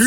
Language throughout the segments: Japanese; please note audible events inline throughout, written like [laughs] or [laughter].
今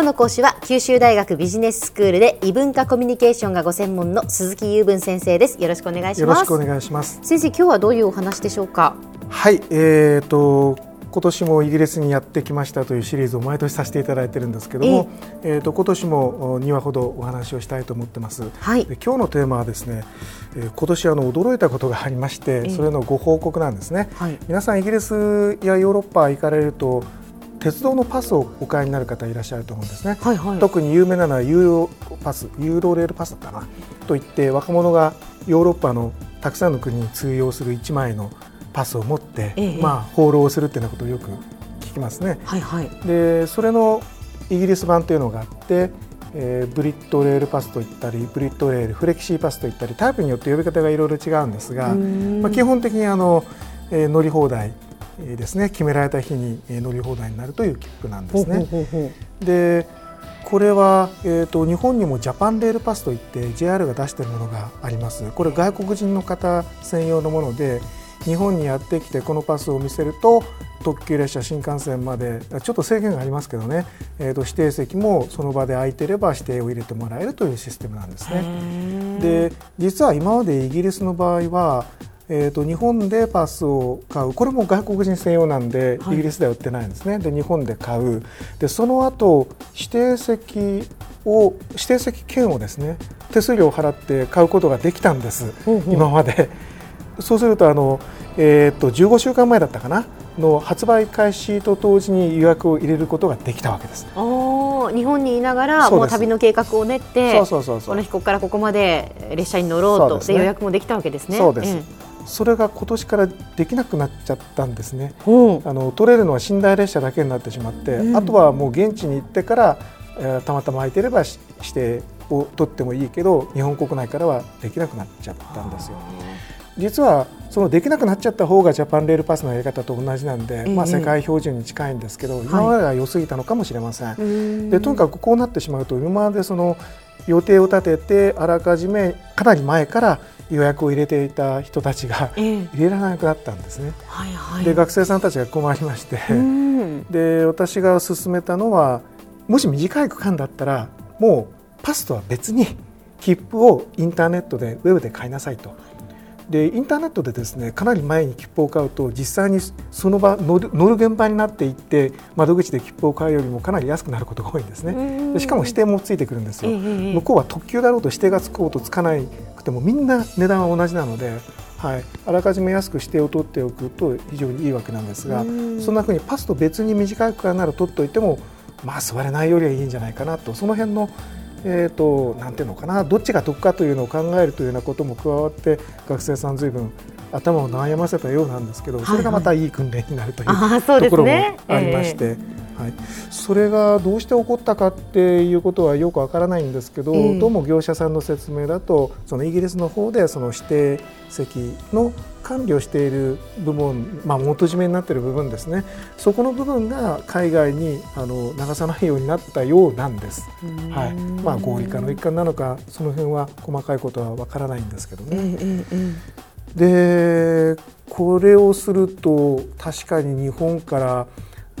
日の講師は九州大学ビジネススクールで異文化コミュニケーションがご専門の鈴木雄文先生です。よろしくお願いします。よろしくお願いします。先生今日はどういうお話でしょうか？はい、えーと今年もイギリスにやってきましたというシリーズを毎年させていただいてるんですけども、えーと今年も2話ほどお話をしたいと思ってます。はいで今日のテーマはですね、えー今年あの驚いたことがありまして、えそれのご報告なんですね。はい皆さんイギリスやヨーロッパ行かれると鉄道のパスをお買いになる方いらっしゃると思うんですね。はいはい特に有名なのはユーロパス、ユーロレールパスだったかなといって若者がヨーロッパのたくさんの国に通用する1枚のパスを持って、ええ。まあ放浪するっていうようなことをよく聞きますね。はいはい。でそれのイギリス版というのがあって、えーブリットレールパスといったりブリットレールフレキシーパスといったりタイプによって呼び方がいろいろ違うんですが、まあ、基本的にあの、えー乗り放題えーですね。決められた日にえー乗り放題になるという切符なんですね。ほうほうほうでこれは、えー、と日本にもジャパンレールパスといって JR が出しているものがあります。これ外国人の方専用のもので日本にやってきてこのパスを見せると特急列車新幹線までちょっと制限がありますけどね、えー、と指定席もその場で空いてれば指定を入れてもらえるというシステムなんですね。で実は今までイギリスの場合は、えー、と日本でパスを買う。これも外国人専用なんで、はい。イギリスでは売ってないんですね。で日本で買う。でその後指定席を指定席券をですね手数料を払って買うことができたんです。ほうほう。今までそうするとあの、えー、と15週間前だったかな？の発売開始と同時に予約を入れることができたわけです。日本にいながらもう旅の計画を練ってそうそうそうそう。この日ここからここまで列車に乗ろうとですね。で予約もできたわけですね。そうです。えそれが今年からできなくなっちゃったんですね。うあの取れるのは寝台列車だけになってしまって、うん。あとはもう現地に行ってから、えーたまたま空いてればし指定を取ってもいいけど日本国内からはできなくなっちゃったんですよ。実はそのできなくなっちゃった方がジャパンレールパスのやり方と同じなんで、ええまあ、世界標準に近いんですけど、今までは良すぎたのかもしれません。うーん。でとにかくこうなってしまうと今までその予定を立ててあらかじめかなり前から予約を入れていた人たちがええ。入れられなくなったんですね。はいはい。で学生さんたちが困りまして、うん。で私が勧めたのはもし短い区間だったらもうパスとは別に切符をインターネットでウェブで買いなさいと。でインターネットでですねかなり前に切符を買うと実際にその場乗る乗る現場になっていって窓口で切符を買うよりもかなり安くなることが多いんですね。でしかも指定もついてくるんですよ。ええええ向こうは特急だろうと指定がつこうとつかなくてもみんな値段は同じなので、はい、あらかじめ安く指定を取っておくと非常にいいわけなんですがうん。そんなふうにパスと別に短い区間なら取っておいてもまあ座れないよりはいいんじゃないかなと。その辺のえー、となんていうのかなどっちが得かというのを考えるというようなことも加わって学生さんずいぶん頭を悩ませたようなんですけどそれがまたいい訓練になるというところもありまして、はい、それがどうして起こったかっていうことはよくわからないんですけど、ええどうも業者さんの説明だとそのイギリスの方でその指定席の管理をしている部分、まあ、元締めになっている部分ですね。そこの部分が海外にあの流さないようになったようなんです。はい。まあ、合理化の一環なのかその辺は細かいことはわからないんですけどえね。えええ。でこれをすると確かに日本から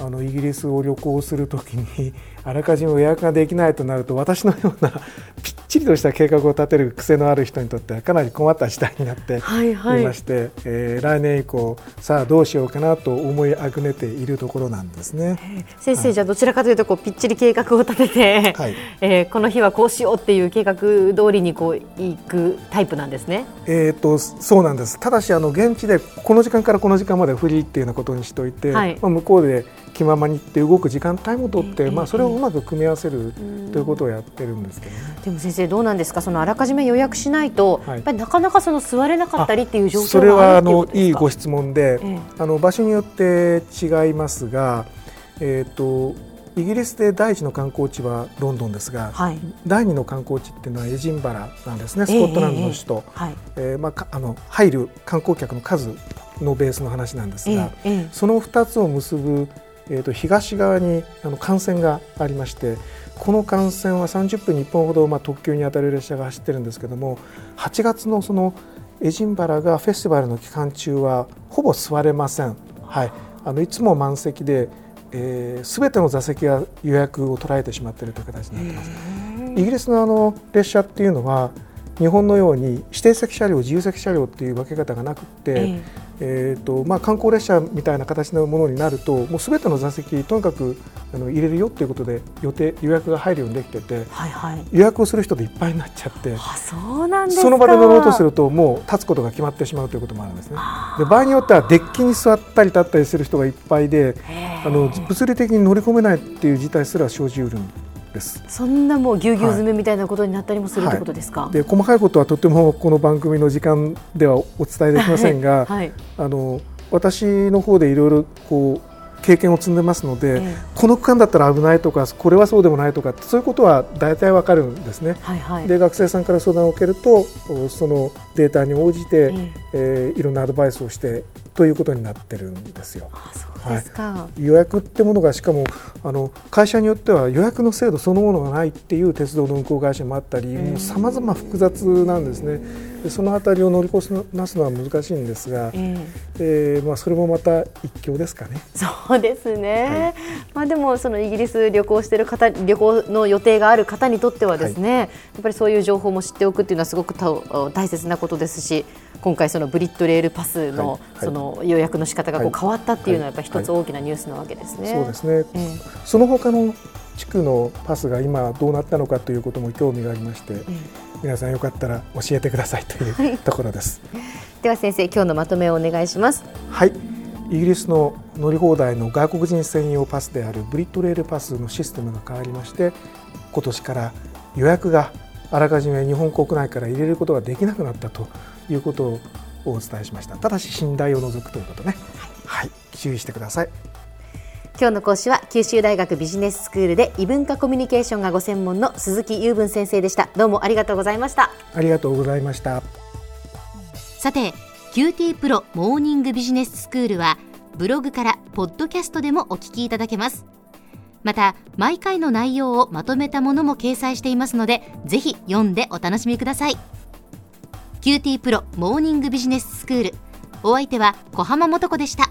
あのイギリスを旅行するときに [laughs] あらかじめ予約ができないとなると私のような [laughs] ぴっちりとした計画を立てる癖のある人にとってはかなり困った事態になってはいはい。いまして、えー来年以降さあどうしようかなと思いあぐねているところなんですね。先生、じゃあどちらかというとこうぴっちり計画を立てて、はい。えーこの日はこうしようっていう計画通りにこう行くタイプなんですね。えー、とそうなんです。ただしあの現地でこの時間からこの時間までフリーっていうようなことにしておいて、はい。まあ、向こうで気ままに行って動く時間帯も取って、ええまあ、それをうまく組み合わせるということをやってるんですけどね。でも先生どうなんですか？そのあらかじめ予約しないと、はい。やっぱりなかなかその座れなかったりっていう状それ況がはあのいいいご質問で、ええ。あの場所によって違いますが、えー、とイギリスで第一の観光地はロンドンですが、はい。第二の観光地っていうのはエジンバラなんですねええスコットランドの首都。はい。えーまあか、あの入る観光客の数のベースの話なんですえが、ええ。その2つを結ぶ、えー、と東側にあの幹線がありましてこの幹線は30分に1本ほど、まあ、特急に当たる列車が走ってるんですけども8月のそのエジンバラがフェスティバルの期間中はほぼ座れません。はいあのいつも満席で、えー、全ての座席が予約を捉えてしまっているという形になってます。イギリスのあの列車っていうのは日本のように指定席車両自由席車両っていう分け方がなくて、えー、えーとまあ、観光列車みたいな形のものになるともうすべての座席とにかくあの入れるよということで予定予約が入るようにできてて、はいはい、予約をする人でいっぱいになっちゃってそうなんその場で乗ろうとするともう立つことが決まってしまうということもあるんですね。で場合によってはデッキに座ったり立ったりする人がいっぱいであの物理的に乗り込めないっていう事態すら生じうる。んです。そんなもうぎゅうぎゅう詰めみたいなことになったりもする、はい、とい。うことですか、で細かいことはとてもこの番組の時間ではお伝えできませんが、はい、あの私の方でいろいろこう経験を積んでますので、ええ、この区間だったら危ないとかこれはそうでもないとかそういうことは大体わかるんですね。はいはい、で学生さんから相談を受けるとそのデータに応じて、ええ。ー、いろんなアドバイスをしてということになってるんですよ。あはい、予約ってものがしかもあの会社によっては予約の制度そのものがないっていう鉄道の運行会社もあったりさまざま複雑なんですね。でその辺りを乗り越なすのは難しいんですが、えー、え。ー、まあ、それもまた一興ですかね。そうですね、はい、まあ、でもそのイギリス旅行している方旅行の予定がある方にとってはですね、はい、やっぱりそういう情報も知っておくっていうのはすごく大切なことですし今回そのブリッドレールパスのその予約の仕方がこう変わったっていうのはやっぱり一つ大きなニュースなわけですね。そうですね、えー、その他の地区のパスが今どうなったのかということも興味がありまして、えー、皆さんよかったら教えてくださいというところです。[laughs] では先生今日のまとめをお願いします。はい。イギリスの乗り放題の外国人専用パスであるブリッドレールパスのシステムが変わりまして今年から予約があらかじめ日本国内から入れることができなくなったということをお伝えしました。ただし信頼を除くということね。はい、注意してください。今日の講師は九州大学ビジネススクールで異文化コミュニケーションがご専門の鈴木雄文先生でした。どうもありがとうございました。ありがとうございました。さて QT プロモーニングビジネススクールはブログからポッドキャストでもお聞きいただけます。また毎回の内容をまとめたものも掲載していますのでぜひ読んでお楽しみください。QT プロモーニングビジネススクール。お相手は小浜もとこでした